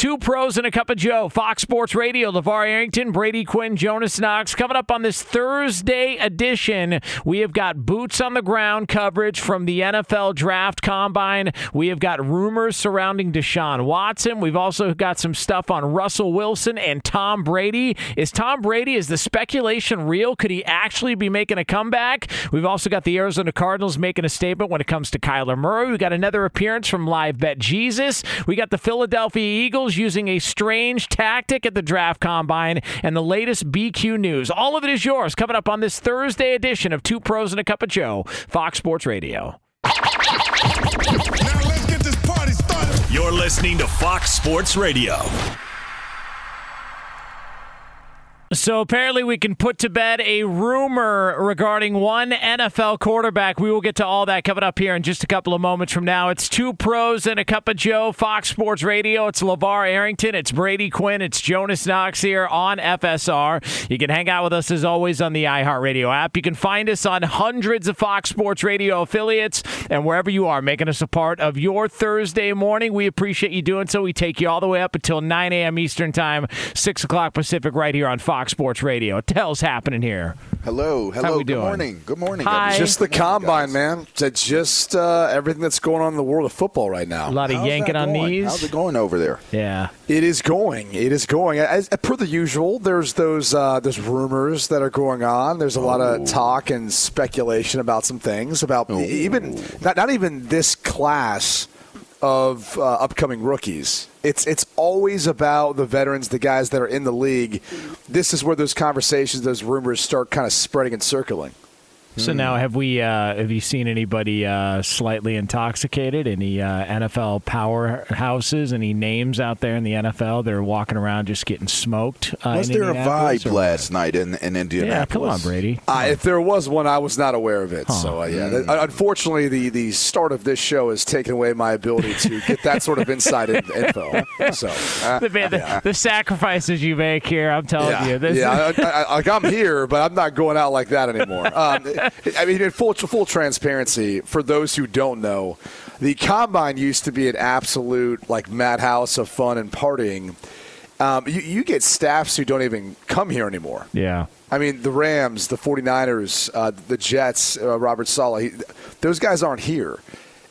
Two pros and a cup of Joe. Fox Sports Radio. LaVar Arrington, Brady Quinn, Jonas Knox. Coming up on this Thursday edition, we have got boots on the ground coverage from the NFL Draft Combine. We have got rumors surrounding Deshaun Watson. We've also got some stuff on Russell Wilson and Tom Brady. Is Tom Brady, is the speculation real? Could he actually be making a comeback? We've also got the Arizona Cardinals making a statement when it comes to Kyler Murray. We got another appearance from Live Bet Jesus. We got the Philadelphia Eagles using a strange tactic at the draft combine and the latest BQ news. All of it is yours coming up on this Thursday edition of Two Pros and a Cup of Joe, Fox Sports Radio. You're listening to Fox Sports Radio. So apparently, we can put to bed a rumor regarding one NFL quarterback. We will get to all that coming up here in just a couple of moments from now. It's two pros and a cup of Joe, Fox Sports Radio. It's LaVar Arrington. It's Brady Quinn. It's Jonas Knox here on FSR. You can hang out with us as always on the iHeartRadio app. You can find us on hundreds of Fox Sports Radio affiliates and wherever you are, making us a part of your Thursday morning. We appreciate you doing so. We take you all the way up until 9 a.m. Eastern Time, 6 o'clock Pacific, right here on Fox. Fox Sports Radio. What the hell's happening here? Hello, hello. How we good doing? morning. Good morning. Hi. Just the combine, man. It's just uh, everything that's going on in the world of football right now. A lot of How's yanking on going? knees. How's it going over there? Yeah. It is going. It is going. As, per the usual, there's those uh, there's rumors that are going on. There's a lot of talk and speculation about some things about even not not even this class of uh, upcoming rookies. It's it's always about the veterans, the guys that are in the league. This is where those conversations, those rumors start kind of spreading and circling. So now, have we? Uh, have you seen anybody uh, slightly intoxicated? Any uh, NFL powerhouses? Any names out there in the NFL? They're walking around just getting smoked. Uh, Was there a vibe or- last night in, in Yeah, come on, Brady. Uh, if there was one, I was not aware of it. So uh, yeah, Th- unfortunately, the the start of this show has taken away my ability to get that sort of inside info. So uh, The, man, the, the sacrifices you make here, I'm telling yeah, you. This yeah, I, I, like I'm here, but I'm not going out like that anymore. Um, I mean, in full full transparency, for those who don't know, the combine used to be an absolute like madhouse of fun and partying. Um, you, you get staffs who don't even come here anymore. yeah. I mean, the Rams, the 49ers, uh, the Jets, uh, Robert Saleh, he, those guys aren't here.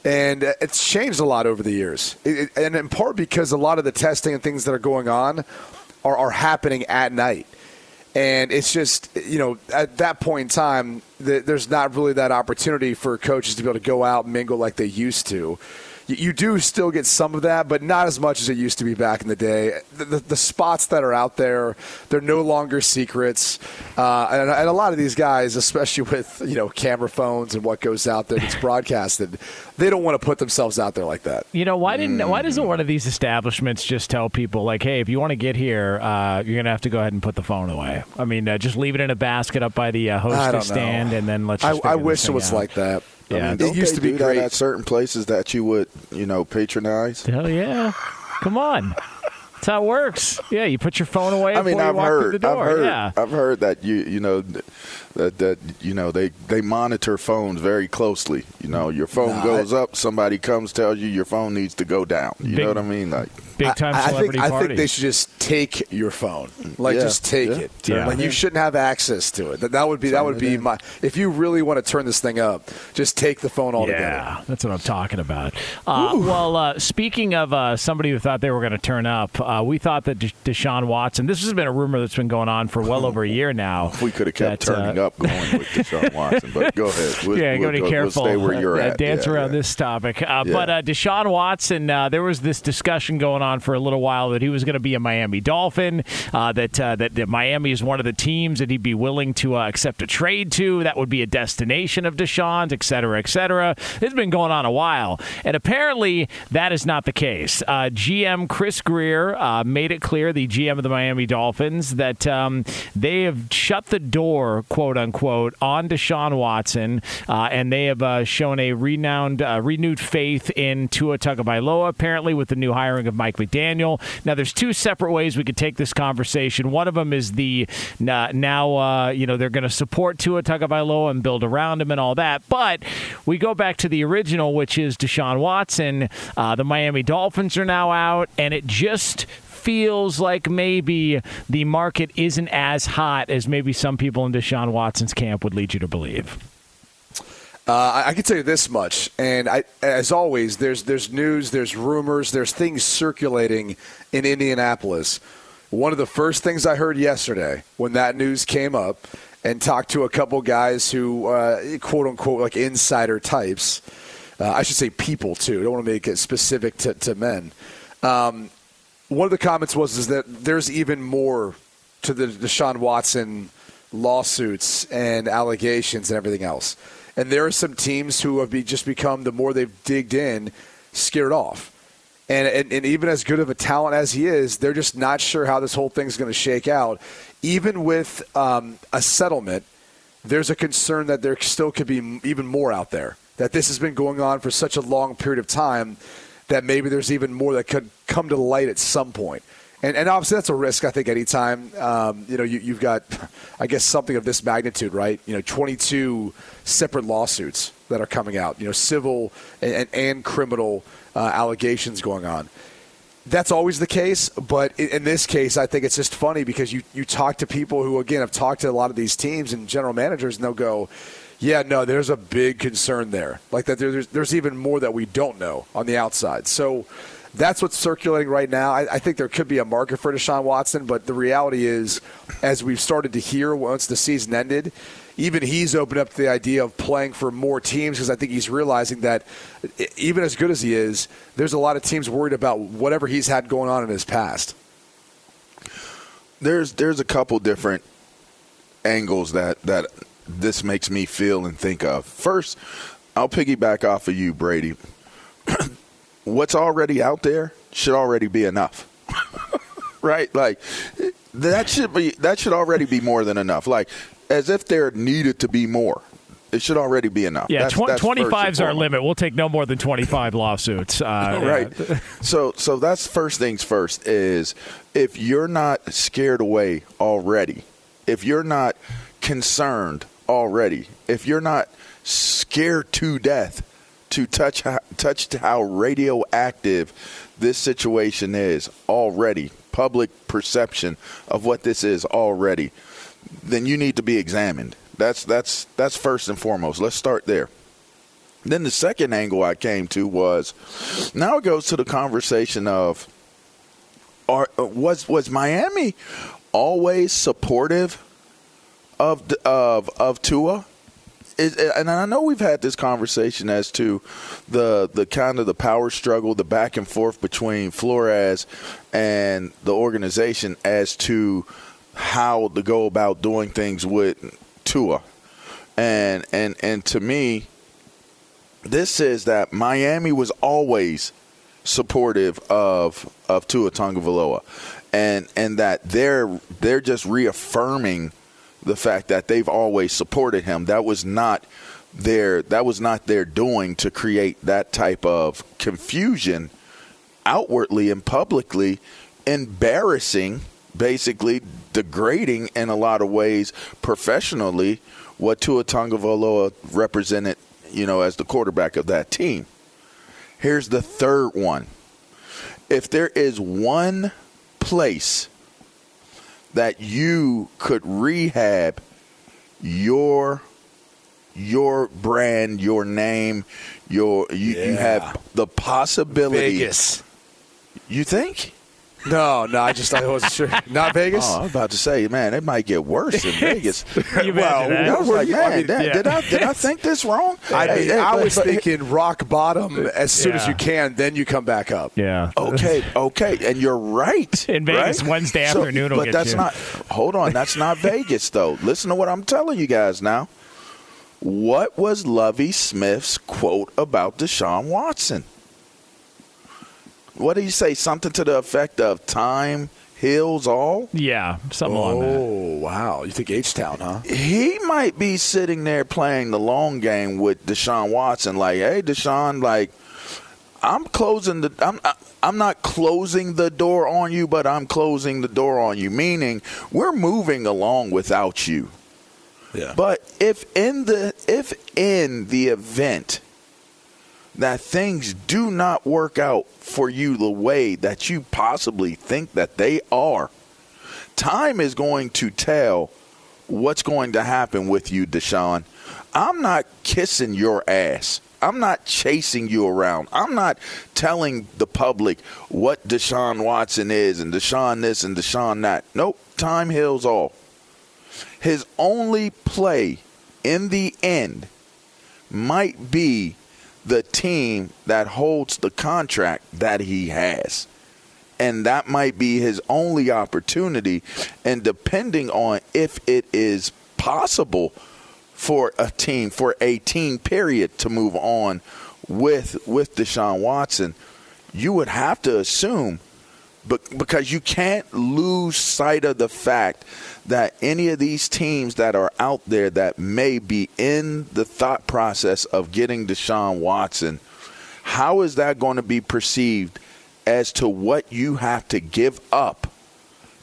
And uh, it's changed a lot over the years. It, it, and in part because a lot of the testing and things that are going on are, are happening at night. And it's just, you know, at that point in time, th- there's not really that opportunity for coaches to be able to go out and mingle like they used to. You, do still get some of that, but not as much as it used to be back in the day. The, the, the spots that are out there, they're no longer secrets. Uh, and, and a lot of these guys, especially with, you know, camera phones and what goes out there that's broadcasted, they don't want to put themselves out there like that. You know why didn't why doesn't one of these establishments just tell people like, hey, if you want to get here, uh, you're gonna have to go ahead and put the phone away. I mean, uh, just leave it in a basket up by the uh, hostess stand, and then let's. I, Just I wish it was out. like that. Yeah. I mean, it used to be that great. at certain places that you would, you know, patronize. Hell yeah! Come on, that's how it works. Yeah, you put your phone away I mean, before I've walk heard, the door. I've heard, yeah. I've heard that you, you know, that that you know they they monitor phones very closely. You know, your phone Nah, goes up, somebody comes tells you your phone needs to go down. You Big- know what I mean? Like, Big time I, I celebrity think, I think they should just take your phone. Like Yeah, just take yeah. it. Yeah. Like you shouldn't have access to it. That, that would be that would be my. If you really want to turn this thing up, just take the phone altogether. Yeah, that's what I'm talking about. Uh, well, uh, speaking of uh, somebody who thought they were going to turn up, uh, we thought that Desha- Deshaun Watson. This has been a rumor that's been going on for well over a year now. we could have kept that, uh, turning up going with Deshaun Watson, but go ahead. We'll, yeah, we'll, go be we'll careful. stay where you're Uh, at. Dance Yeah, around yeah. this topic. Uh, Yeah. But uh, Deshaun Watson, uh, there was this discussion going on for a little while that he was going to be a Miami Dolphin. Uh, that, uh, that that Miami is one of the teams that he'd be willing to uh, accept a trade to. That would be a destination of Deshaun's, et cetera, et cetera. It's been going on a while, and apparently that is not the case. Uh, GM Chris Grier uh, made it clear, the GM of the Miami Dolphins, that um, they have shut the door, quote unquote, on Deshaun Watson, and they have shown a renowned, renewed faith in Tua Tagovailoa. Apparently, with the new hiring of Mike McDaniel. Now, there's two separate ways we could take this conversation. One of them is the now, uh, you know, they're going to support Tua Tagovailoa and build around him and all that. But we go back to the original, which is Deshaun Watson. Uh, the Miami Dolphins are now out, and it just feels like maybe the market isn't as hot as maybe some people in Deshaun Watson's camp would lead you to believe. Uh, I can tell you this much, and I, as always, there's there's news, there's rumors, there's things circulating in Indianapolis. One of the first things I heard yesterday when that news came up, and talked to a couple guys who, uh, quote unquote, like insider types. Uh, I should say people too. I don't want to make it specific to, to men. Um, one of the comments was is that there's even more to the Deshaun Watson lawsuits and allegations and everything else. And there are some teams who have be, just become, the more they've digged in, scared off. And, and, and, even as good of a talent as he is, they're just not sure how this whole thing's going to shake out. Even with um, a settlement, there's a concern that there still could be even more out there. That this has been going on for such a long period of time that maybe there's even more that could come to light at some point. And, and obviously that's a risk. I think anytime um, you know you, you've got, I guess something of this magnitude, right? You know, 22 separate lawsuits that are coming out. You know, civil and, and criminal uh, allegations going on. That's always the case, but in, in this case, I think it's just funny because you you talk to people who again have talked to a lot of these teams and general managers, and they'll go, yeah, no, there's a big concern there. Like that, there's there's even more that we don't know on the outside. So that's what's circulating right now. I, I, think there could be a market for Deshaun Watson, but the reality is, as we've started to hear once the season ended, even he's opened up the idea of playing for more teams because I think he's realizing that even as good as he is, there's a lot of teams worried about whatever he's had going on in his past. There's there's a couple different angles that that this makes me feel and think of. First, I'll piggyback off of you, Brady. What's already out there should already be enough. right? Like that should be that should already be more than enough. Like as if there needed to be more. It should already be enough. Yeah, that's, 25 is our limit. We'll take no more than 25 lawsuits. Uh, right. so so that's first things first is if you're not scared away already, if you're not concerned already, if you're not scared to death to touch touch how radioactive this situation is already, public perception of what this is already, then you need to be examined. That's that's that's first and foremost. Let's start there. Then the second angle I came to was now it goes to the conversation of are, was was Miami always supportive of of of Tua. And I know we've had this conversation as to the the kind of the power struggle, the back and forth between Flores and the organization as to how to go about doing things with Tua. And and and to me, this says that Miami was always supportive of of Tua Tagovailoa, and and that they're they're just reaffirming the fact that they've always supported him. That was not their that was not their doing to create that type of confusion outwardly and publicly embarrassing basically degrading in a lot of ways professionally what Tua Tagovailoa represented, you know, as the quarterback of that team. Here's the third one. If there is one place that you could rehab your your brand, your name, your you, yeah. you have the possibility. Vegas. You think? No, no, I just I wasn't sure. Not Vegas. Oh, I was about to say, man, it might get worse in Vegas. well, I was like, man, I mean, that, yeah. did I did I think this wrong? I, mean, I was but, thinking rock bottom uh, as soon yeah. as you can, then you come back up. Yeah. Okay. Okay, and you're right. In Vegas, right? Wednesday afternoon. So, but that's you. not. Hold on, that's not Vegas though. Listen to what I'm telling you guys now. What was Lovie Smith's quote about Deshaun Watson? What do you say? Something to the effect of time heals all? Yeah, something oh, along that. Oh, wow. You think H Town, huh? He might be sitting there playing the long game with Deshaun Watson, like, hey, Deshaun, like, I'm closing the I'm I'm not closing the door on you, but I'm closing the door on you. Meaning we're moving along without you. Yeah. But if in the if in the event that things do not work out for you the way that you possibly think that they are, time is going to tell what's going to happen with you, Deshaun. I'm not kissing your ass. I'm not chasing you around. I'm not telling the public what Deshaun Watson is and Deshaun this and Deshaun that. Nope, time heals all. His only play in the end might be the team that holds the contract that he has. And that might be his only opportunity. And depending on if it is possible for a team, for a team period to move on with with Deshaun Watson, you would have to assume because you can't lose sight of the fact that any of these teams that are out there that may be in the thought process of getting Deshaun Watson, how is that going to be perceived as to what you have to give up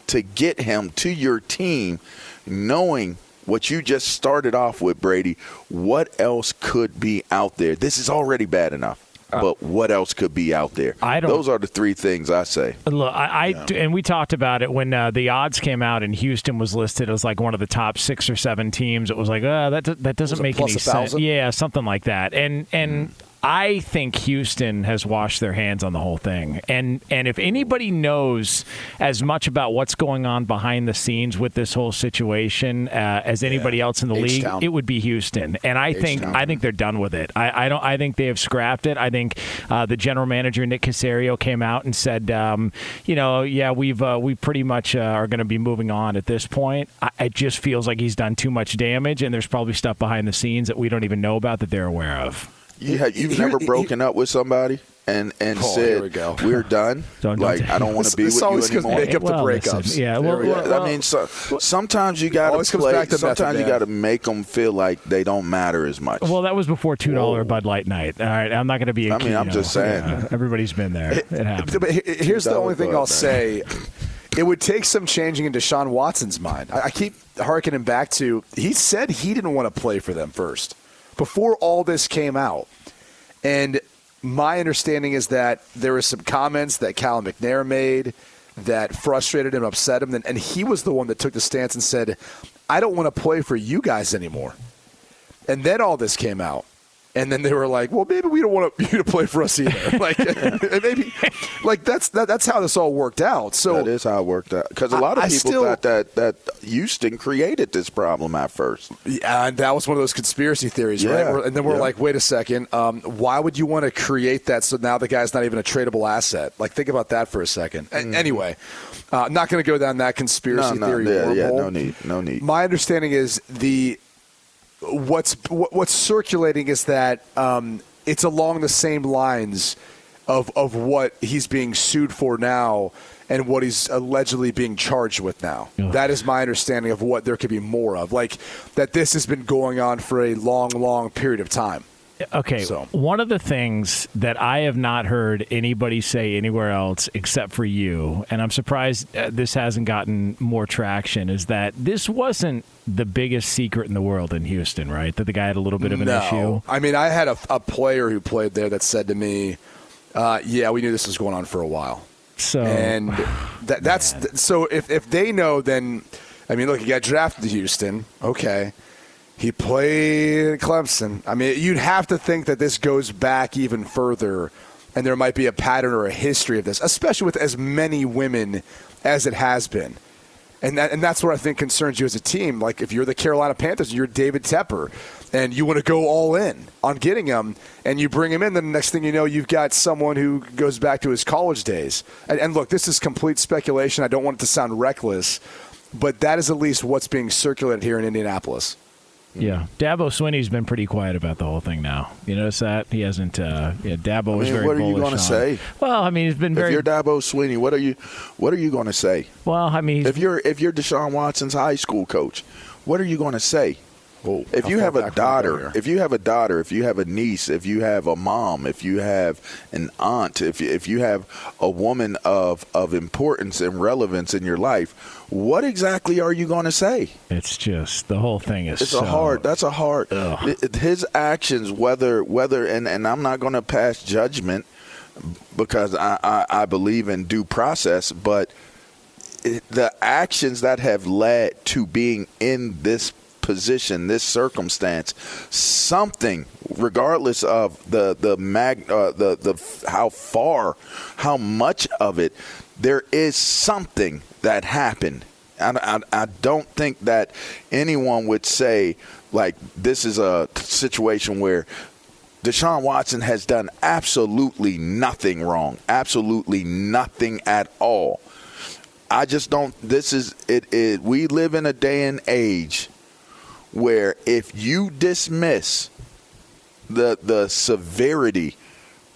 to get him to your team, knowing what you just started off with, Brady? What else could be out there? This is already bad enough. Uh, but what else could be out there? I don't. Those are the three things I say. Look, I, I yeah. and we talked about it when uh, the odds came out and Houston was listed as like one of the top six or seven teams. It was like, uh, that that doesn't make any sense. Yeah, something like that. And and mm. I think Houston has washed their hands on the whole thing. And and if anybody knows as much about what's going on behind the scenes with this whole situation uh, as anybody yeah. else in the H-town. league, it would be Houston. And I H-town. think I think they're done with it. I, I, don't. I think they have scrapped it. I think uh, the general manager Nick Caserio came out and said, um, you know, yeah, we've uh, we pretty much uh, are going to be moving on at this point. I, it just feels like he's done too much damage, and there's probably stuff behind the scenes that we don't even know about that they're aware of. You have, you've never broken up with somebody and and oh, said we go. we're done. don't, don't like I don't want to be with you anymore. Make up the breakups. Listen, yeah, well, well, well, I mean, so, sometimes you got to play. Sometimes you got to make them feel like they don't matter as much. Well, that was before two dollar Bud Light night. All right, I'm not going to be. I mean, I'm just saying. Yeah, everybody's been there. It, it happens. But here's the only thing I'll man. say. It would take some changing in Deshaun Watson's mind. I, I keep harkening back to he said he didn't want to play for them first before all this came out. And my understanding is that there were some comments that Cal McNair made that frustrated him, upset him, and he was the one that took the stance and said, "I don't want to play for you guys anymore." And then all this came out and then they were like, "Well, maybe we don't want you to play for us either." like, maybe, like that's that, that's how this all worked out. So that is how it worked out because a lot of I, people still, thought that that Houston created this problem at first. Yeah, and that was one of those conspiracy theories, yeah. right? And then we're yeah. like, "Wait a second, um, why would you want to create that so now the guy's not even a tradable asset?" Like, think about that for a 2nd mm-hmm. Anyway, uh, I'm not going to go down that conspiracy no, no, theory. Yeah, yeah, no need, no need. My understanding is the what's what's circulating is that um, it's along the same lines of of what he's being sued for now and what he's allegedly being charged with now. That is my understanding of what there could be more of. Like that this has been going on for a long, long period of time. Okay, so. one of the things that I have not heard anybody say anywhere else except for you, and I'm surprised uh, this hasn't gotten more traction, is that this wasn't the biggest secret in the world in Houston, right? That the guy had a little bit of an no. issue. I mean, I had a, a, player who played there that said to me, uh, "Yeah, we knew this was going on for a while." So, and that, that's so. If if they know, then I mean, look, he got drafted to Houston. Okay. He played Clemson. I mean, you'd have to think that this goes back even further, and there might be a pattern or a history of this, especially with as many women as it has been. And, that, and that's what I think concerns you as a team. Like if you're the Carolina Panthers, you're David Tepper, and you want to go all in on getting him, and you bring him in, then the next thing you know, you've got someone who goes back to his college days. And, and look, this is complete speculation. I don't want it to sound reckless, but that is at least what's being circulated here in Indianapolis. Yeah, Dabo Swinney's been pretty quiet about the whole thing now. You notice that he hasn't. Uh, yeah, Dabo I mean, was very. What are you going to say? Well, I mean, he's been very. If you're Dabo Swinney, what are you? What are you going to say? Well, I mean, if you're if you're Deshaun Watson's high school coach, what are you going to say? Whoa, if you have a back can we go daughter, if you have a daughter, if you have a niece, if you have a mom, if you have an aunt, if you, if you have a woman of of importance and relevance in your life, what exactly are you going to say? It's just the whole thing is It's so, a hard. That's a hard. Ugh. His actions, whether whether, and and I'm not going to pass judgment because I, I I believe in due process, but the actions that have led to being in this position, this circumstance, something, regardless of the the mag, uh, the the how far, how much of it, there is something that happened. I, I, I don't think that anyone would say like this is a situation where Deshaun Watson has done absolutely nothing wrong, absolutely nothing at all. I just don't. This is it. it we live in a day and age where if you dismiss the the severity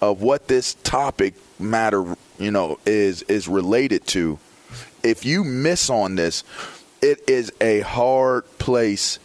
of what this topic matter, you know, is is related to, if you miss on this, it is a hard place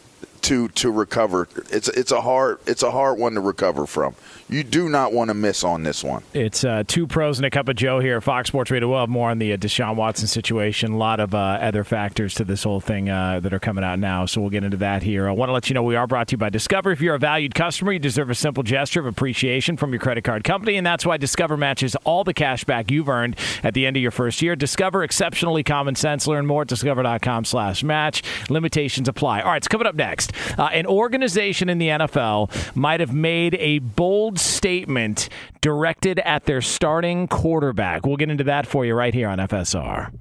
to to recover. It's it's a hard it's a hard one to recover from. You do not want to miss on this one. It's uh, two pros and a cup of Joe here. Fox Sports Radio. We'll have more on the uh, Deshaun Watson situation. A lot of uh, other factors to this whole thing uh, that are coming out now. So we'll get into that here. I want to let you know we are brought to you by Discover. If you're a valued customer, you deserve a simple gesture of appreciation from your credit card company, and that's why Discover matches all the cash back you've earned at the end of your first year. Discover exceptionally common sense. Learn more at discover.com/slash match. Limitations apply. All right, it's coming up next. Uh, an organization in the NFL might have made a bold statement directed at their starting quarterback. We'll get into that for you right here on FSR.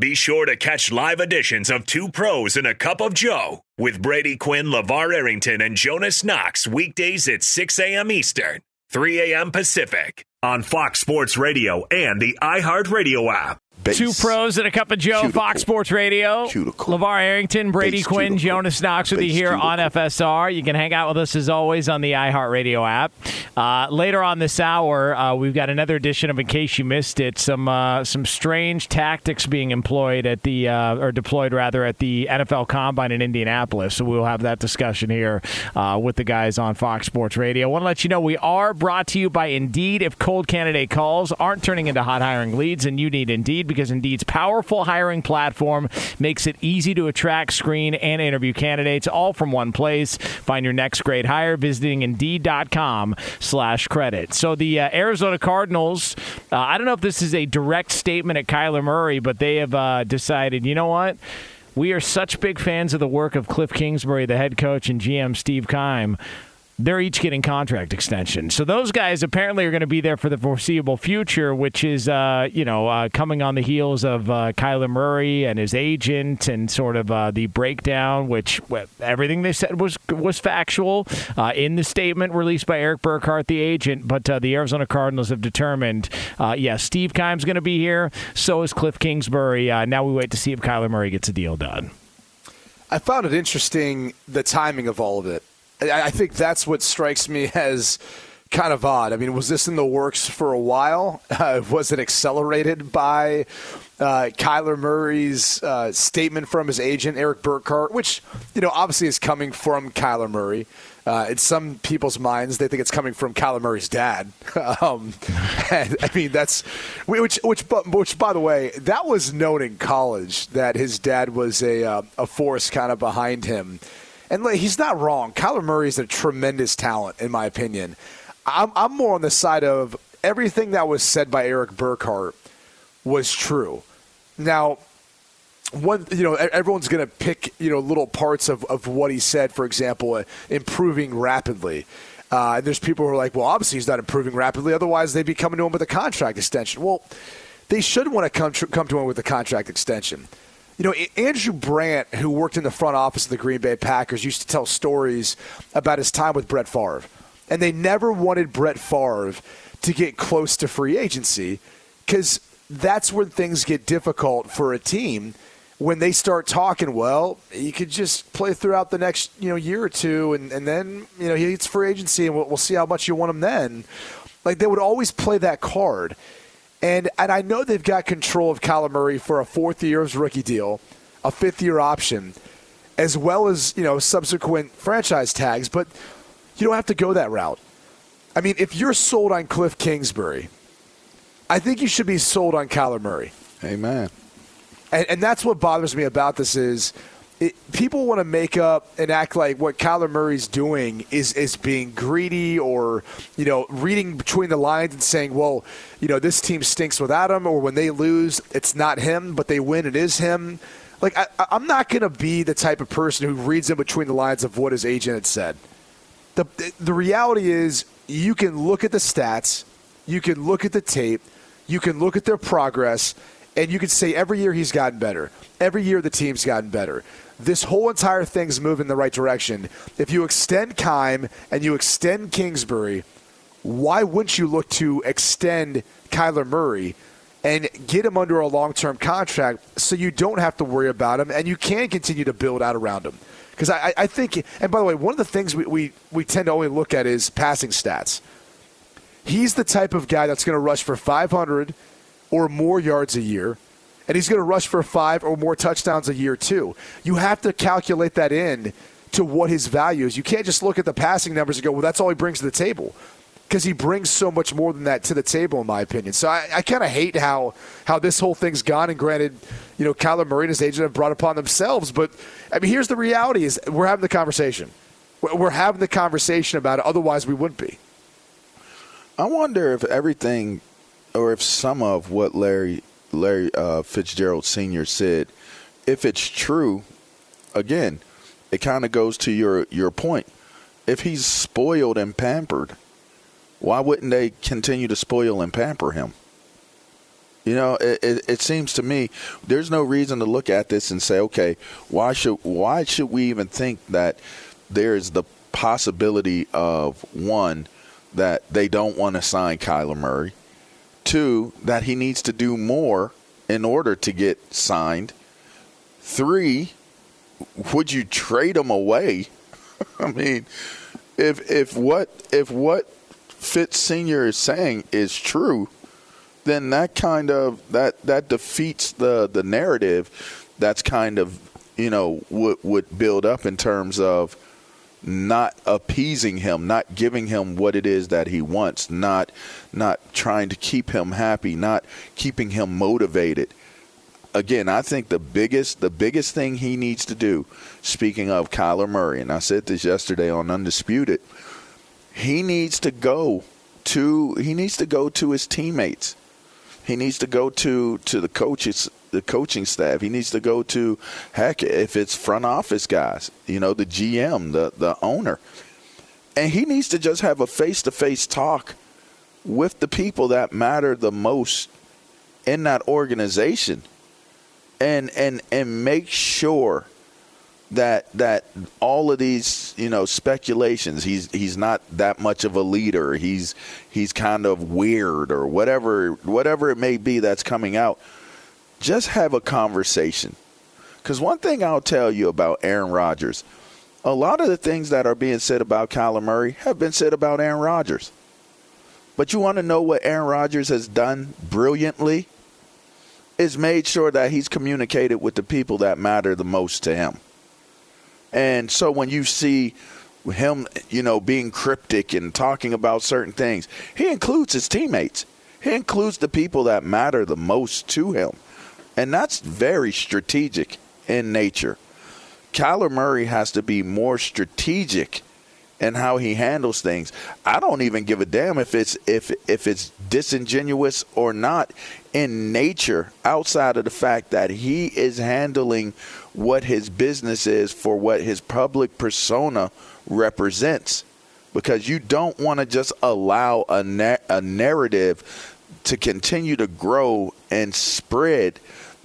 Be sure to catch live editions of Two Pros and a Cup of Joe with Brady Quinn, LaVar Arrington, and Jonas Knox weekdays at 6 a.m. Eastern, 3 a.m. Pacific on Fox Sports Radio and the iHeartRadio app. Base. Two pros and a cup of Joe, Cuticle. Fox Sports Radio. Cuticle. LaVar Arrington, Brady Base Quinn, cuticle. Jonas Knox with you here cuticle. on FSR. You can hang out with us as always on the iHeartRadio app. Uh, later on this hour, uh, we've got another edition of In Case You Missed It. Some uh, some strange tactics being employed at the uh, or deployed rather at the NFL Combine in Indianapolis. So we'll have that discussion here uh, with the guys on Fox Sports Radio. I want to let you know we are brought to you by Indeed. If cold candidate calls aren't turning into hot hiring leads, and you need Indeed because Indeed's powerful hiring platform makes it easy to attract, screen, and interview candidates all from one place. Find your next great hire visiting Indeed.com slash credit. So the uh, Arizona Cardinals, uh, I don't know if this is a direct statement at Kyler Murray, but they have uh, decided, you know what? We are such big fans of the work of Kliff Kingsbury, the head coach, and GM Steve Keim they're each getting contract extensions. So those guys apparently are going to be there for the foreseeable future, which is, uh, you know, uh, coming on the heels of uh, Kyler Murray and his agent and sort of uh, the breakdown, which everything they said was was factual uh, in the statement released by Erik Burkhardt, the agent. But uh, the Arizona Cardinals have determined, uh, yeah, Steve Keim's going to be here. So is Kliff Kingsbury. Now we wait to see if Kyler Murray gets a deal done. I found it interesting the timing of all of it. I think that's what strikes me as kind of odd. I mean, was this in the works for a while? Uh, was it accelerated by uh, Kyler Murray's uh, statement from his agent, Erik Burkhardt, which, you know, obviously is coming from Kyler Murray. Uh, in some people's minds, they think it's coming from Kyler Murray's dad. um, and, I mean, that's which, which, which, by the way, that was known in college that his dad was a uh, a force kind of behind him. And he's not wrong. Kyler Murray is a tremendous talent, in my opinion. I'm, I'm more on the side of everything that was said by Erik Burkhardt was true. Now, one, you know, everyone's going to pick, you know, little parts of, of what he said. For example, uh, improving rapidly. Uh, and there's people who are like, well, obviously he's not improving rapidly. Otherwise, they'd be coming to him with a contract extension. Well, they should want to come, come to him with a contract extension. You know, Andrew Brandt, who worked in the front office of the Green Bay Packers, used to tell stories about his time with Brett Favre. And they never wanted Brett Favre to get close to free agency because that's when things get difficult for a team when they start talking, well, you could just play throughout the next you know year or two, and, and then you know he gets free agency, and we'll, we'll see how much you want him then. Like they would always play that card, and and I know they've got control of Kyler Murray for a fourth year year's rookie deal, a fifth year option, as well as you know subsequent franchise tags. But you don't have to go that route. I mean, if you're sold on Kliff Kingsbury, I think you should be sold on Kyler Murray. Amen. And, and that's what bothers me about this is it, people want to make up and act like what Kyler Murray's doing is is being greedy or you know reading between the lines and saying, well, you know this team stinks without him, or when they lose, it's not him, but they win, it is him. Like I, I'm not going to be the type of person who reads in between the lines of what his agent had said. The the reality is you can look at the stats, you can look at the tape, you can look at their progress, and you can say every year he's gotten better. Every year the team's gotten better this whole entire thing's moving in the right direction. If you extend Keim and you extend Kingsbury, why wouldn't you look to extend Kyler Murray and get him under a long term contract so you don't have to worry about him and you can continue to build out around him? Because I, I think, and by the way, one of the things we, we, we tend to only look at is passing stats. He's the type of guy that's going to rush for 500 or more yards a year and he's going to rush for five or more touchdowns a year too. You have to calculate that in to what his value is. You can't just look at the passing numbers and go, well, that's all he brings to the table. Because he brings so much more than that to the table, in my opinion. So I, I kind of hate how how this whole thing's gone. And granted, you know, Kyler Murray and his agent have brought upon themselves. But I mean, here's the reality: is we're having the conversation. We're having the conversation about it. Otherwise, we wouldn't be. I wonder if everything, or if some of what Larry Larry uh, Fitzgerald Sr. said, if it's true, again, it kind of goes to your, your point. If he's spoiled and pampered, why wouldn't they continue to spoil and pamper him? You know, it, it, it, seems to me there's no reason to look at this and say, okay, why should why should we even think that there's the possibility of one that they don't want to sign Kyler Murray, Two, that he needs to do more in order to get signed. Three, would you trade him away? I mean, if if what if what Fitz Senior is saying is true, then that kind of that that defeats the the narrative that's kind of you know would would build up in terms of not appeasing him, not giving him what it is that he wants, not not trying to keep him happy, not keeping him motivated. Again, I think the biggest the biggest thing he needs to do, speaking of Kyler Murray, and I said this yesterday on Undisputed, he needs to go to he needs to go to his teammates. He needs to go to to the coaches the coaching staff. He needs to go to heck if it's front office guys, you know, the GM, the the owner. And he needs to just have a face-to-face talk with the people that matter the most in that organization and and and make sure that that all of these you know speculations he's he's not that much of a leader he's he's kind of weird or whatever whatever it may be that's coming out just have a conversation. Because one thing I'll tell you about Aaron Rodgers, a lot of the things that are being said about Kyler Murray have been said about Aaron Rodgers. But you want to know what Aaron Rodgers has done brilliantly? Is made sure that he's communicated with the people that matter the most to him. And so when you see him, you know, being cryptic and talking about certain things, he includes his teammates. He includes the people that matter the most to him. And that's very strategic in nature. Kyler Murray has to be more strategic in how he handles things. I don't even give a damn if it's if if it's disingenuous or not in nature outside of the fact that he is handling what his business is for what his public persona represents because you don't want to just allow a, na- a narrative to continue to grow and spread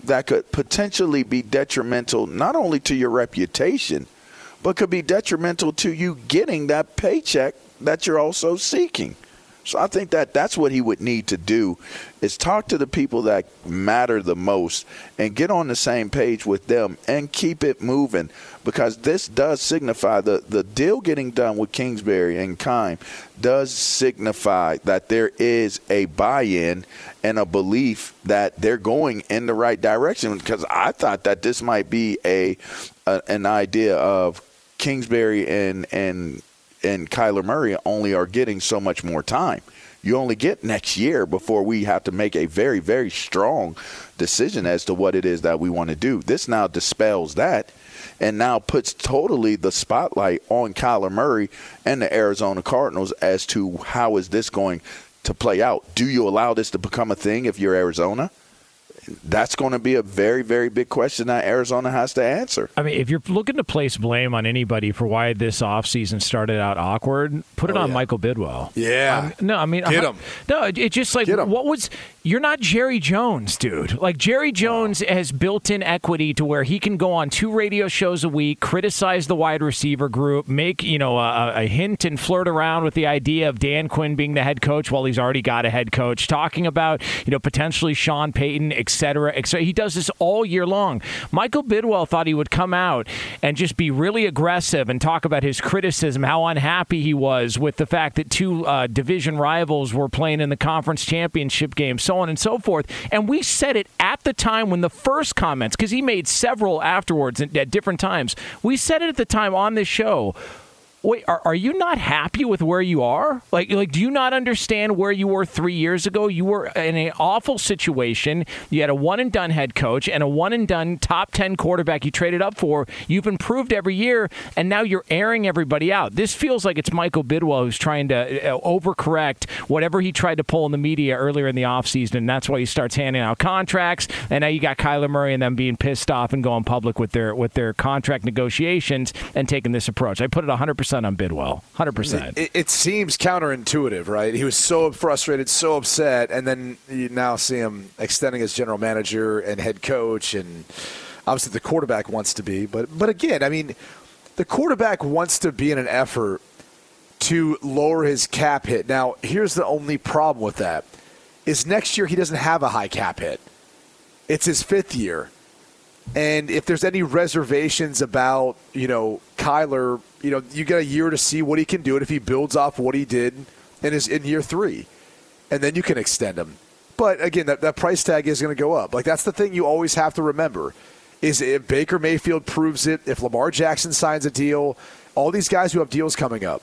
that could potentially be detrimental not only to your reputation, but could be detrimental to you getting that paycheck that you're also seeking. So I think that that's what he would need to do is talk to the people that matter the most and get on the same page with them and keep it moving because this does signify the, the deal getting done with Kingsbury and Keim does signify that there is a buy-in and a belief that they're going in the right direction. Because I thought that this might be a, a an idea of Kingsbury and and and Kyler Murray only are getting so much more time. You only get next year before we have to make a very, very strong decision as to what it is that we want to do. This now dispels that and now puts totally the spotlight on Kyler Murray and the Arizona Cardinals as to how is this going to play out. Do you allow this to become a thing if you're Arizona? That's going to be a very, very big question that Arizona has to answer. I mean, if you're looking to place blame on anybody for why this offseason started out awkward, put it oh, on yeah. Michael Bidwill. Yeah. Um, no, I mean, get him. No, it's just like, what was, you're not Jerry Jones, dude. Like, Jerry Jones wow. has built in equity to where he can go on two radio shows a week, criticize the wide receiver group, make, you know, a, a hint and flirt around with the idea of Dan Quinn being the head coach while he's already got a head coach, talking about, you know, potentially Sean Payton, etc. etc. He does this all year long. Michael Bidwill thought he would come out and just be really aggressive and talk about his criticism, how unhappy he was with the fact that two uh, division rivals were playing in the conference championship game, so on and so forth. And we said it at the time when the first comments, because he made several afterwards at different times. We said it at the time on this show wait, are, are you not happy with where you are? Like, like, do you not understand where you were three years ago? You were in an awful situation. You had a one and done head coach and a one and done top 10 quarterback you traded up for. You've improved every year, and now you're airing everybody out. This feels like it's Michael Bidwill who's trying to uh, overcorrect whatever he tried to pull in the media earlier in the offseason, and that's why he starts handing out contracts. And now you got Kyler Murray and them being pissed off and going public with their with their contract negotiations and taking this approach. I put it 100% percent on Bidwill. 100%. It, it, seems counterintuitive, right? He was so frustrated, so upset, and then you now see him extending as general manager and head coach, and obviously the quarterback wants to be. But, but again, I mean, the quarterback wants to be in an effort to lower his cap hit. Now, here's the only problem with that is next year he doesn't have a high cap hit. It's his fifth year. And if there's any reservations about, you know, Kyler, you know, you get a year to see what he can do and if he builds off what he did in his in year three. And then you can extend him. But again, that, that price tag is going to go up. Like that's the thing you always have to remember is if Baker Mayfield proves it, if Lamar Jackson signs a deal, all these guys who have deals coming up,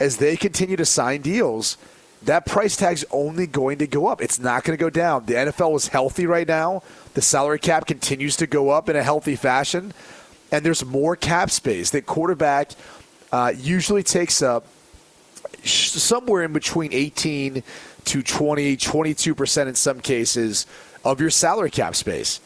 as they continue to sign deals, that price tag's only going to go up. It's not going to go down. The NFL is healthy right now. The salary cap continues to go up in a healthy fashion, and there's more cap space. That quarterback uh, usually takes up somewhere in between 18 to 20, 22% in some cases of your salary cap space.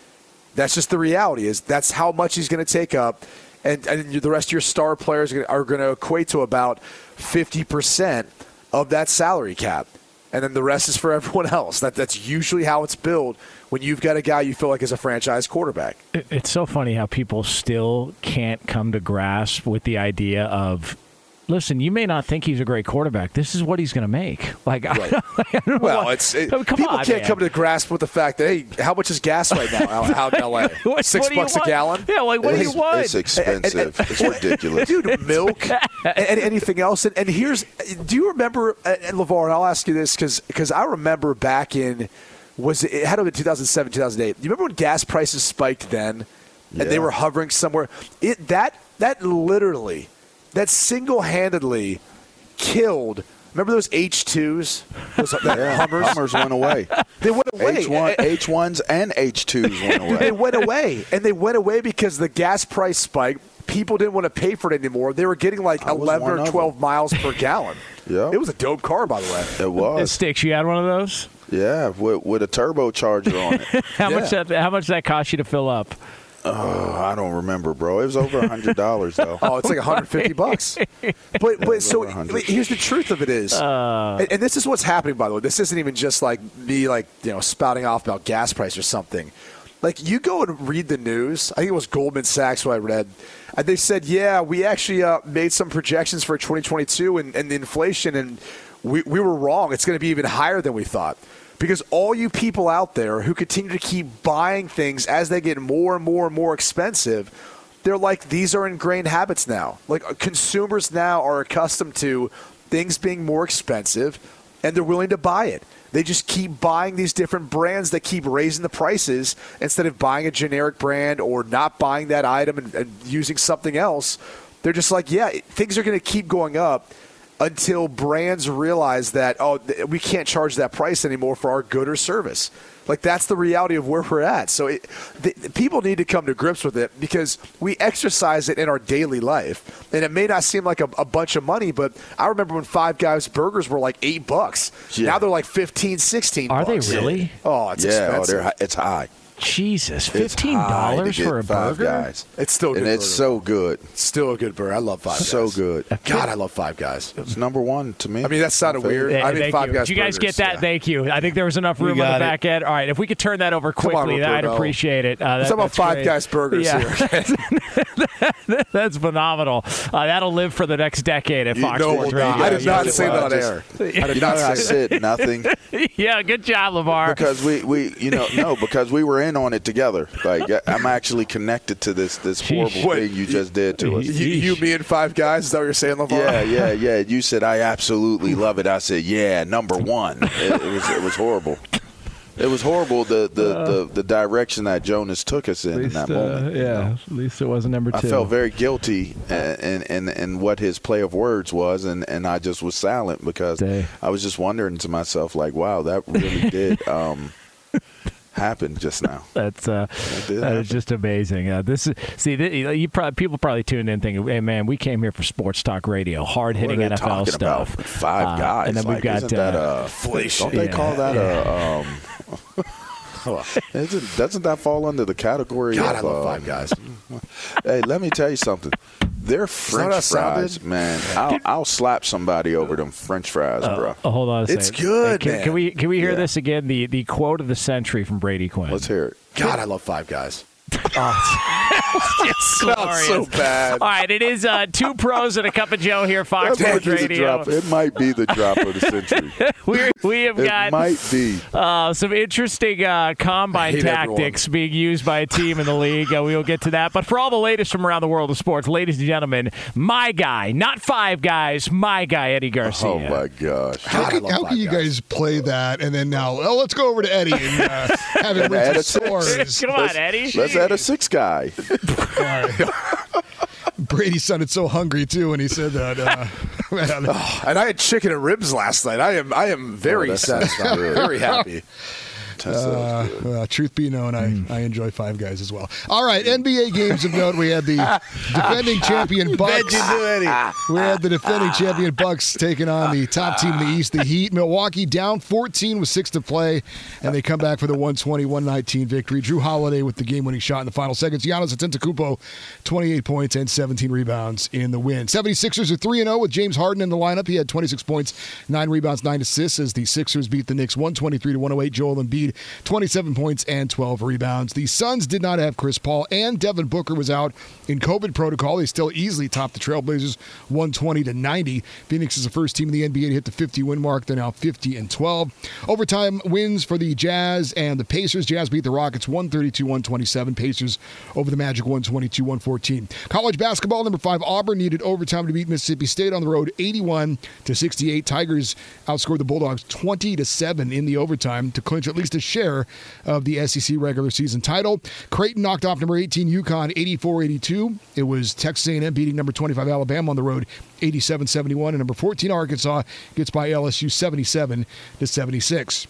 That's just the reality is that's how much he's going to take up. And, and, the rest of your star players are going to equate to about 50% of that salary cap. And then the rest is for everyone else. That, that's usually how it's built when you've got a guy you feel like is a franchise quarterback. It's so funny how people still can't come to grasp with the idea of listen, you may not think he's a great quarterback. This is what he's going to make. Like, right. I, I well, it's it, come people on, can't man. come to grasp with the fact that hey, how much is gas right now out, in L.A. what, Six what bucks a gallon. Yeah, like what it's, do you want? It's expensive. it's ridiculous, dude. Milk and anything else. And, and, here's, do you remember? Uh, and LaVar, I'll ask you this because because I remember back in was it, had to be 2007, 2008. You remember when gas prices spiked then, and they were hovering somewhere? It that that literally, that single handedly killed. Remember those H twos? Those yeah, Hummers? Hummers went away. They went away. H one, H ones, and H twos went away. they went away, and they went away because the gas price spike. People didn't want to pay for it anymore. They were getting like I 11 or 12 miles per gallon. yeah, it was a dope car, by the way. It was. It sticks, you had one of those? Yeah, with, with a turbocharger on it. how yeah. much that? How much that cost you to fill up? Oh, I don't remember, bro. It was over a hundred dollars though. oh, it's like hundred fifty bucks. But but so here's the truth of it is, uh, and, and, this is what's happening. By the way, this isn't even just like me like you know spouting off about gas price or something. Like you go and read the news. I think it was Goldman Sachs what I read, and they said, yeah, we actually uh, made some projections for 2022 and, and the inflation and we, we were wrong. It's going to be even higher than we thought. Because all you people out there who continue to keep buying things as they get more and more and more expensive, they're like, these are ingrained habits now. Like consumers now are accustomed to things being more expensive and they're willing to buy it. They just keep buying these different brands that keep raising the prices instead of buying a generic brand or not buying that item and, and using something else. They're just like, yeah, things are going to keep going up until brands realize that oh we can't charge that price anymore for our good or service like that's the reality of where we're at so it, the, people need to come to grips with it because we exercise it in our daily life and it may not seem like a, a bunch of money but i remember when five guys burgers were like eight bucks Yeah. now they're like 15 16 Are they really? oh it's yeah, oh, expensive they're, hi- it's high. Jesus, fifteen dollars for a five burger. Guys. It's still a and good it's burger. so good. still a good burger i love five So guys good. god i love five guys It's number one to me. I mean, that's sounded My favorite. weird. Yeah, I mean, Five you. Guys Did you guys burgers, get that? yeah. Thank you. I think there was enough room on the got it. back end. All right, if we could turn that over on, quickly, I'd appreciate it. Uh, Let's that- talk about that's Five great. Guys burgers Yeah. here. That's phenomenal. Uh, that'll live for the next decade at You Fox know Sports what, Radio. I did not Yeah, say that on air. I did not know, say that. said nothing yeah, good job, LaVar. because we, we you know no because we were in on it together. Like I'm actually connected to this this horrible Wait, thing you just did to us. You, you, me, and Five Guys. Is that what you're saying, LaVar? Yeah, yeah, yeah. You said I absolutely love it. I said, yeah, number one. It, it was it was horrible. It was horrible the the, the, the direction that Jonas took us in in that moment. you know. at least it wasn't number two. I felt very guilty in, in, in what his play of words was, and, and I just was silent because Day. I was just wondering to myself, like, wow, that really did um, happen just now. That's uh, that is just amazing. Uh, this is see, th- you probably people probably tuned in thinking, "Hey, man, we came here for sports talk radio, hard hitting What are they NFL stuff." about? Five Uh, guys, and then we've got isn't that uh. Don't they Yeah, call that yeah. a? Um, isn't, doesn't that fall under the category God, of? I love um, Five Guys. Hey, let me tell you something. Their that French how it sounded? fries, man. I'll, I'll slap somebody over them French fries, bro. Oh, hold on a second. It's good, Can, man. can we can we hear Yeah. this again? The the quote of the century from Brady Quinn. Let's hear it. God, I love Five Guys. It's Sounds so bad. All right, it is uh, two pros and a cup of Joe here, Fox That Sports be Radio. drop. It might be the drop of the century. We we have It got might be. uh, some interesting uh, combine hate tactics being used by a team in the league. Uh, we will get to that. But for all the latest from around the world of sports, ladies and gentlemen, my guy, not five guys, my guy, Eddie Garcia. Oh my gosh. How God, can, how can you Guys. guys play that and then now, oh, let's go over to Eddie and uh, have him read add a six. scores. Come on, Eddie. Let's add a six guy. All right. Brady sounded so hungry too when he said that. Uh, man. And I had chicken and ribs last night. I am I am very Oh, satisfied. good. Very happy. Good. Uh, truth be known, I, I enjoy Five Guys as well. All right, NBA games of note. We had the defending champion Bucks. We had the defending champion Bucks taking on the top team in the East, the Heat. Milwaukee down 14 with six to play, and they come back for the 120-119 victory. Jrue Holiday with the game-winning shot in the final seconds. Giannis Antetokounmpo, 28 points and 17 rebounds in the win. 76ers are 3-0 with James Harden in the lineup. He had 26 points, 9 rebounds, 9 assists as the Sixers beat the Knicks 123 to 108. Joel Embiid, 27 points and 12 rebounds. The Suns did not have Chris Paul, and Devin Booker was out in COVID protocol. They still easily topped the Trailblazers 120 to 90. Phoenix is the first team in the NBA to hit the 50 win mark. They're now 50 and 12. Overtime wins for the Jazz and the Pacers. Jazz beat the Rockets 132 127. Pacers over the Magic 122 114. College basketball, number five, Auburn needed overtime to beat Mississippi State on the road 81 to 68. Tigers outscored the Bulldogs 20 to 7 in the overtime to clinch at least a share of the SEC regular season title. Creighton knocked off number 18 UConn 84-82. It was Texas A&M beating number 25 Alabama on the road 87-71 and number 14 Arkansas gets by LSU 77 to 76.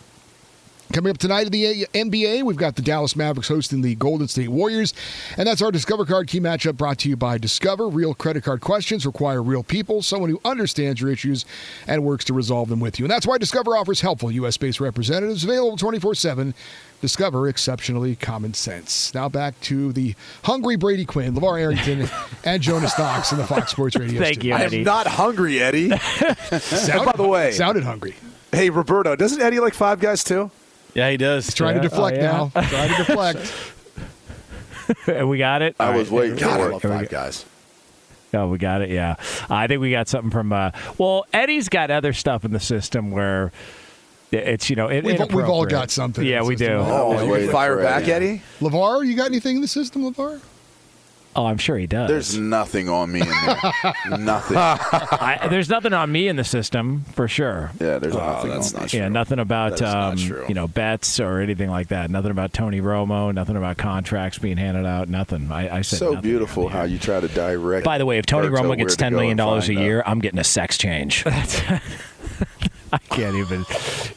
Coming up tonight in the NBA, we've got the Dallas Mavericks hosting the Golden State Warriors. And that's our Discover Card key matchup brought to you by Discover. Real credit card questions require real people, someone who understands your issues and works to resolve them with you. And that's why Discover offers helpful U.S. based representatives available 24 7. Discover exceptionally common sense. Now back to the hungry Brady Quinn, LaVar Arrington, and Jonas Knox in the Fox Sports Radio. Thank studio. you, I am not hungry, Eddie. Sounded, by the way- sounded hungry. hey, Roberto, doesn't Eddie like Five Guys too? Yeah, he does. He's Trying to deflect Oh, yeah. now. Trying to deflect. and we got it. I All was right. waiting God, I for love it. Five Guys. Oh, we got it. Yeah, I think we got something from. Uh, well, Eddie's got other stuff in the system where it's you know it, We've- we've all got something Yeah, the we do. system. Oh, Yeah, you fire back, Eddie. Eddie? LaVar, you got anything in the system, LaVar? Oh, I'm sure he does. There's nothing on me in there. nothing. I, there's nothing on me in the system for sure. Yeah, there's nothing that's on not me. Yeah, nothing about That is not um, you know bets or anything like that. Nothing about Tony Romo. Nothing about contracts being handed out. Nothing. I, I said So nothing beautiful how you try to direct. By the way, if Tony Romo gets to ten go million and dollars a find out. year, I'm getting a sex change. I can't even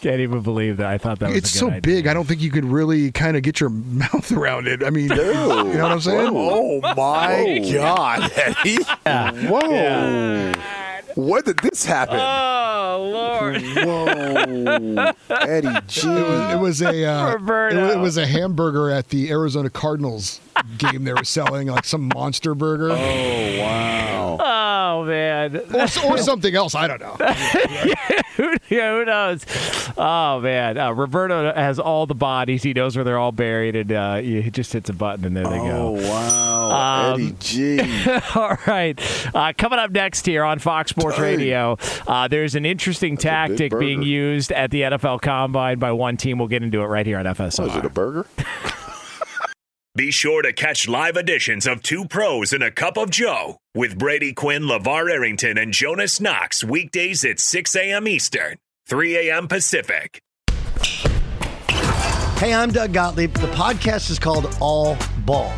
can't even believe that. I thought that was It's a good so idea. big. I don't think you could really kind of get your mouth around it. I mean, Dude. you know what I'm saying? Oh, oh my God, Eddie! Whoa! When did this happen? Oh Lord! Whoa, Eddie G. It was a uh, it, Roberto. wa- it was a hamburger at the Arizona Cardinals game. They were selling like some monster burger Oh wow. Oh man! or, or something else. I don't know. who, yeah, who knows? Oh man! Uh, Roberto has all the bodies. He knows where they're all buried, and uh, he just hits a button, and there they Oh go. Oh wow, Um, Eddie G. All right. Uh, coming up next here on Fox Sports Dang. Radio, uh, there's an interesting a big tactic being used at the NFL Combine by one team. We'll get into it right here on FSR. Was it a burger? Be sure to catch live editions of Two Pros and a Cup of Joe with Brady Quinn, LaVar Arrington, and Jonas Knox weekdays at 6 a.m. Eastern, 3 a.m. Pacific. Hey, I'm Doug Gottlieb. The podcast is called All Ball.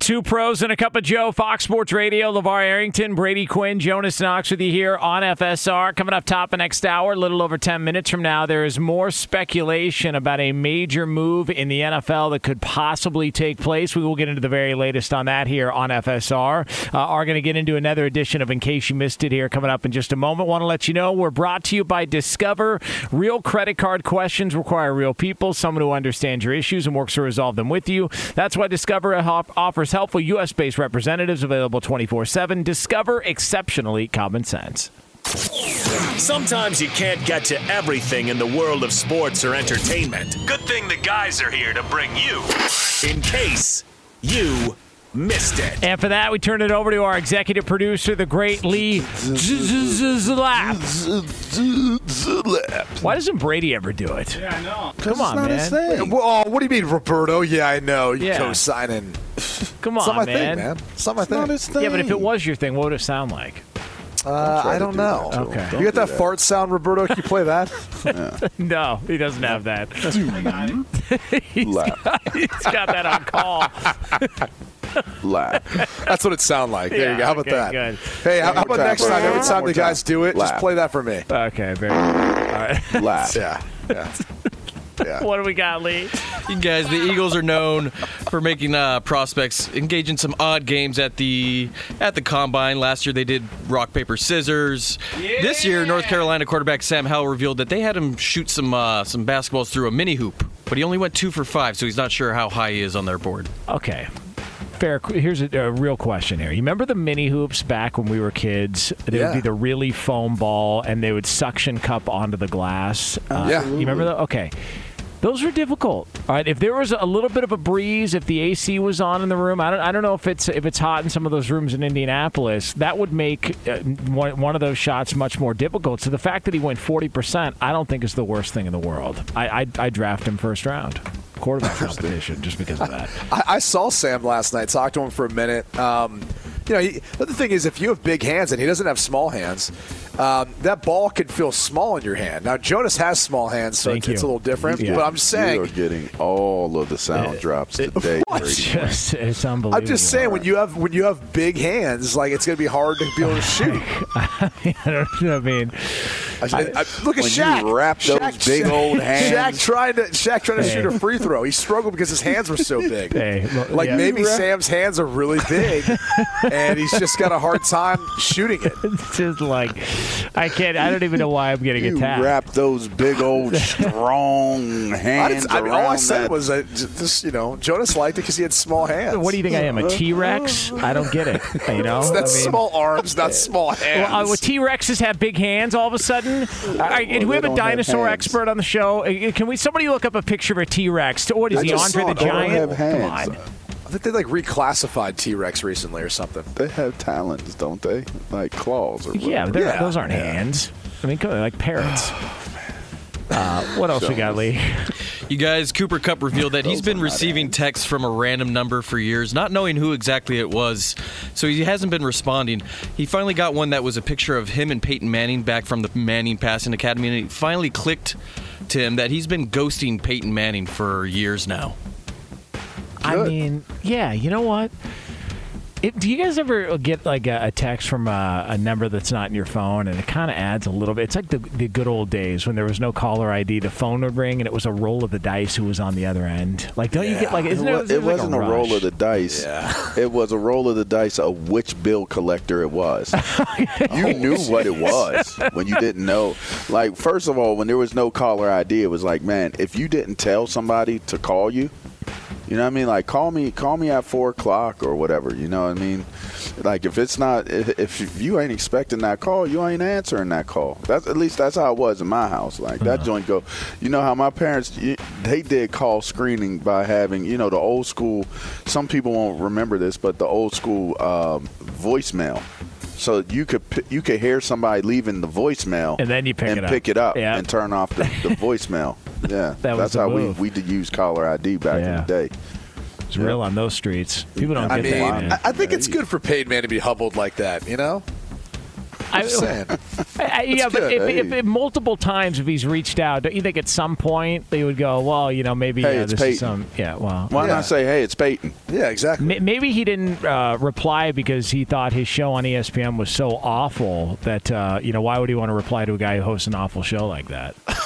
Two pros and a cup of Joe, Fox Sports Radio, LaVar Arrington, Brady Quinn, Jonas Knox with you here on FSR. Coming up top of next hour, a little over 10 minutes from now, there is more speculation about a major move in the NFL that could possibly take place. We will get into the very latest on that here on FSR. Uh, are going to get into another edition of In Case You Missed It here coming up in just a moment. Want to let you know we're brought to you by Discover. Real credit card questions require real people, someone who understands your issues and works to resolve them with you. That's why Discover ho- offers helpful U.S. based representatives available 24 7. Discover exceptionally common sense. Sometimes you can't get to everything in the world of sports or entertainment. Good thing the guys are here to bring you in case you missed it. And for that, we turn it over to our executive producer, the great Lee Zlap. Why doesn't Brady ever do it? Yeah, I know. Come on, man. his thing. Well, oh, what do you mean, Roberto? Yeah, I know. You Yeah. co-signing. Come It's not on, my man. thing, man. It's not my It's not thing. his thing. Yeah, but if it was your thing, what would it sound like? Uh, I don't do know. that to him. Okay. Don't You got do that, fart sound, Roberto? Can you play that? No, he doesn't have that. Laugh, He's got that on call. laugh. That's what it sounded like. There you go. How about okay, that? good. Hey, how, how about time. next time? Every time the guys time. do it, just play that for me. Okay, very good. All right. laugh. Yeah. Yeah. Yeah. What do we got, Lee? You guys, the Eagles are known for making uh, prospects engage in some odd games at the at the combine. Last year they did rock paper scissors. This year, North Carolina quarterback Sam Howell revealed that they had him shoot some uh, some basketballs through a mini hoop, but he only went two for five, so he's not sure how high he is on their board. Okay. Fair. Here's a, a real question here. You remember the mini hoops back when we were kids? They Yeah. would be the really foam ball, and they would suction cup onto the glass. Uh, Yeah. You remember that? Okay. Those were difficult. All right, if there was a little bit of a breeze, if the AC was on in the room, I don't, I don't know if it's if it's hot in some of those rooms in Indianapolis. That would make uh, one, one of those shots much more difficult. So the fact that he went forty percent, I don't think is the worst thing in the world. I I, I draft him first round quarterback competition just because of that. I, I saw Sam last night. Talked to him for a minute. Um, you know, he, the other thing is, if you have big hands and he doesn't have small hands, um, that ball could feel small in your hand. Now Jonas has small hands, so it's, it's a little different. Yeah. But I'm just You are saying, getting all of the sound drops today. What? Brady. Just, it's unbelievable. I'm just saying, when you have when you have big hands, like it's going to be hard to be able to shoot. I don't know. I mean, I, I, look at when Shaq. you wrap those Shaq, big Shaq, old hands. Shaq trying to Shaq trying to Hey. shoot a free throw. He struggled because his hands were so big. Hey, well, like yeah. maybe Sam's hands are really big, and he's just got a hard time shooting it. It's just like I can't. I don't even know why I'm getting You attacked. wrap those big old strong hands didn't, I mean, all I said that. was that j- just you know Jonas liked it because he had small hands. What do you think I am? A T Rex? I don't get it. You know, That's I mean, small arms, not small hands. Well, uh, T Rexes have big hands all of a sudden. I, do we have a don't have dinosaur expert on the show? Uh, Can we somebody look up a picture of a T Rex? What is I he, just Andre saw the it. They don't Giant? have hands. Come on. I think they like reclassified T Rex recently or something. They have talons, don't they? Like claws or whatever. Yeah, Yeah. those aren't hands. I mean, like parrots. Uh, what else we got, Lee? You guys, Cooper Kupp revealed that he's been receiving texts from a random number for years, not knowing who exactly it was. So he hasn't been responding. He finally got one that was a picture of him and Peyton Manning back from the Manning Passing Academy, and it finally clicked to him that he's been ghosting Peyton Manning for years now. I mean, yeah, you know what? It, do you guys ever get like a, a text from a, a number that's not in your phone, and it kind of adds a little bit? It's like the, the good old days when there was no caller ID. The phone would ring, and it was a roll of the dice who was on the other end. Like, don't you get like? It, Isn't wa- it, it wasn't a, roll of the dice. It was a roll of the dice of which bill collector it was. you knew oh, what it was when you didn't know. Like, first of all, when there was no caller ID, it was like, man, if you didn't tell somebody to call you, you know what I mean? Like, call me, call me at four o'clock or whatever. You know what I mean? Like, if it's not, if, if you ain't expecting that call, you ain't answering that call. That's at least that's how it was in my house. Like that joint go. You know how my parents they did call screening by having you know the old school. Some people won't remember this, but the old school um, voicemail. So you could you could hear somebody leaving the voicemail, And then you pick and it up. pick it up Yeah. and turn off the, the voicemail. Yeah, That that's the how move. we we did use caller ID back Yeah. in the day. It's real on those streets. People don't I get mean, that. I, I think it's good for Peyton to be humbled like that. You know, I- just saying. I- yeah, but if, Hey. if, if multiple times if he's reached out, don't you think at some point they would go, well, you know, maybe Hey, uh, it's this Peyton. is some, yeah, well, Why Yeah. not say, "Hey, it's Peyton"? Yeah, exactly. Ma- Maybe he didn't uh, reply because he thought his show on ESPN was so awful that uh, you know why would he want to reply to a guy who hosts an awful show like that?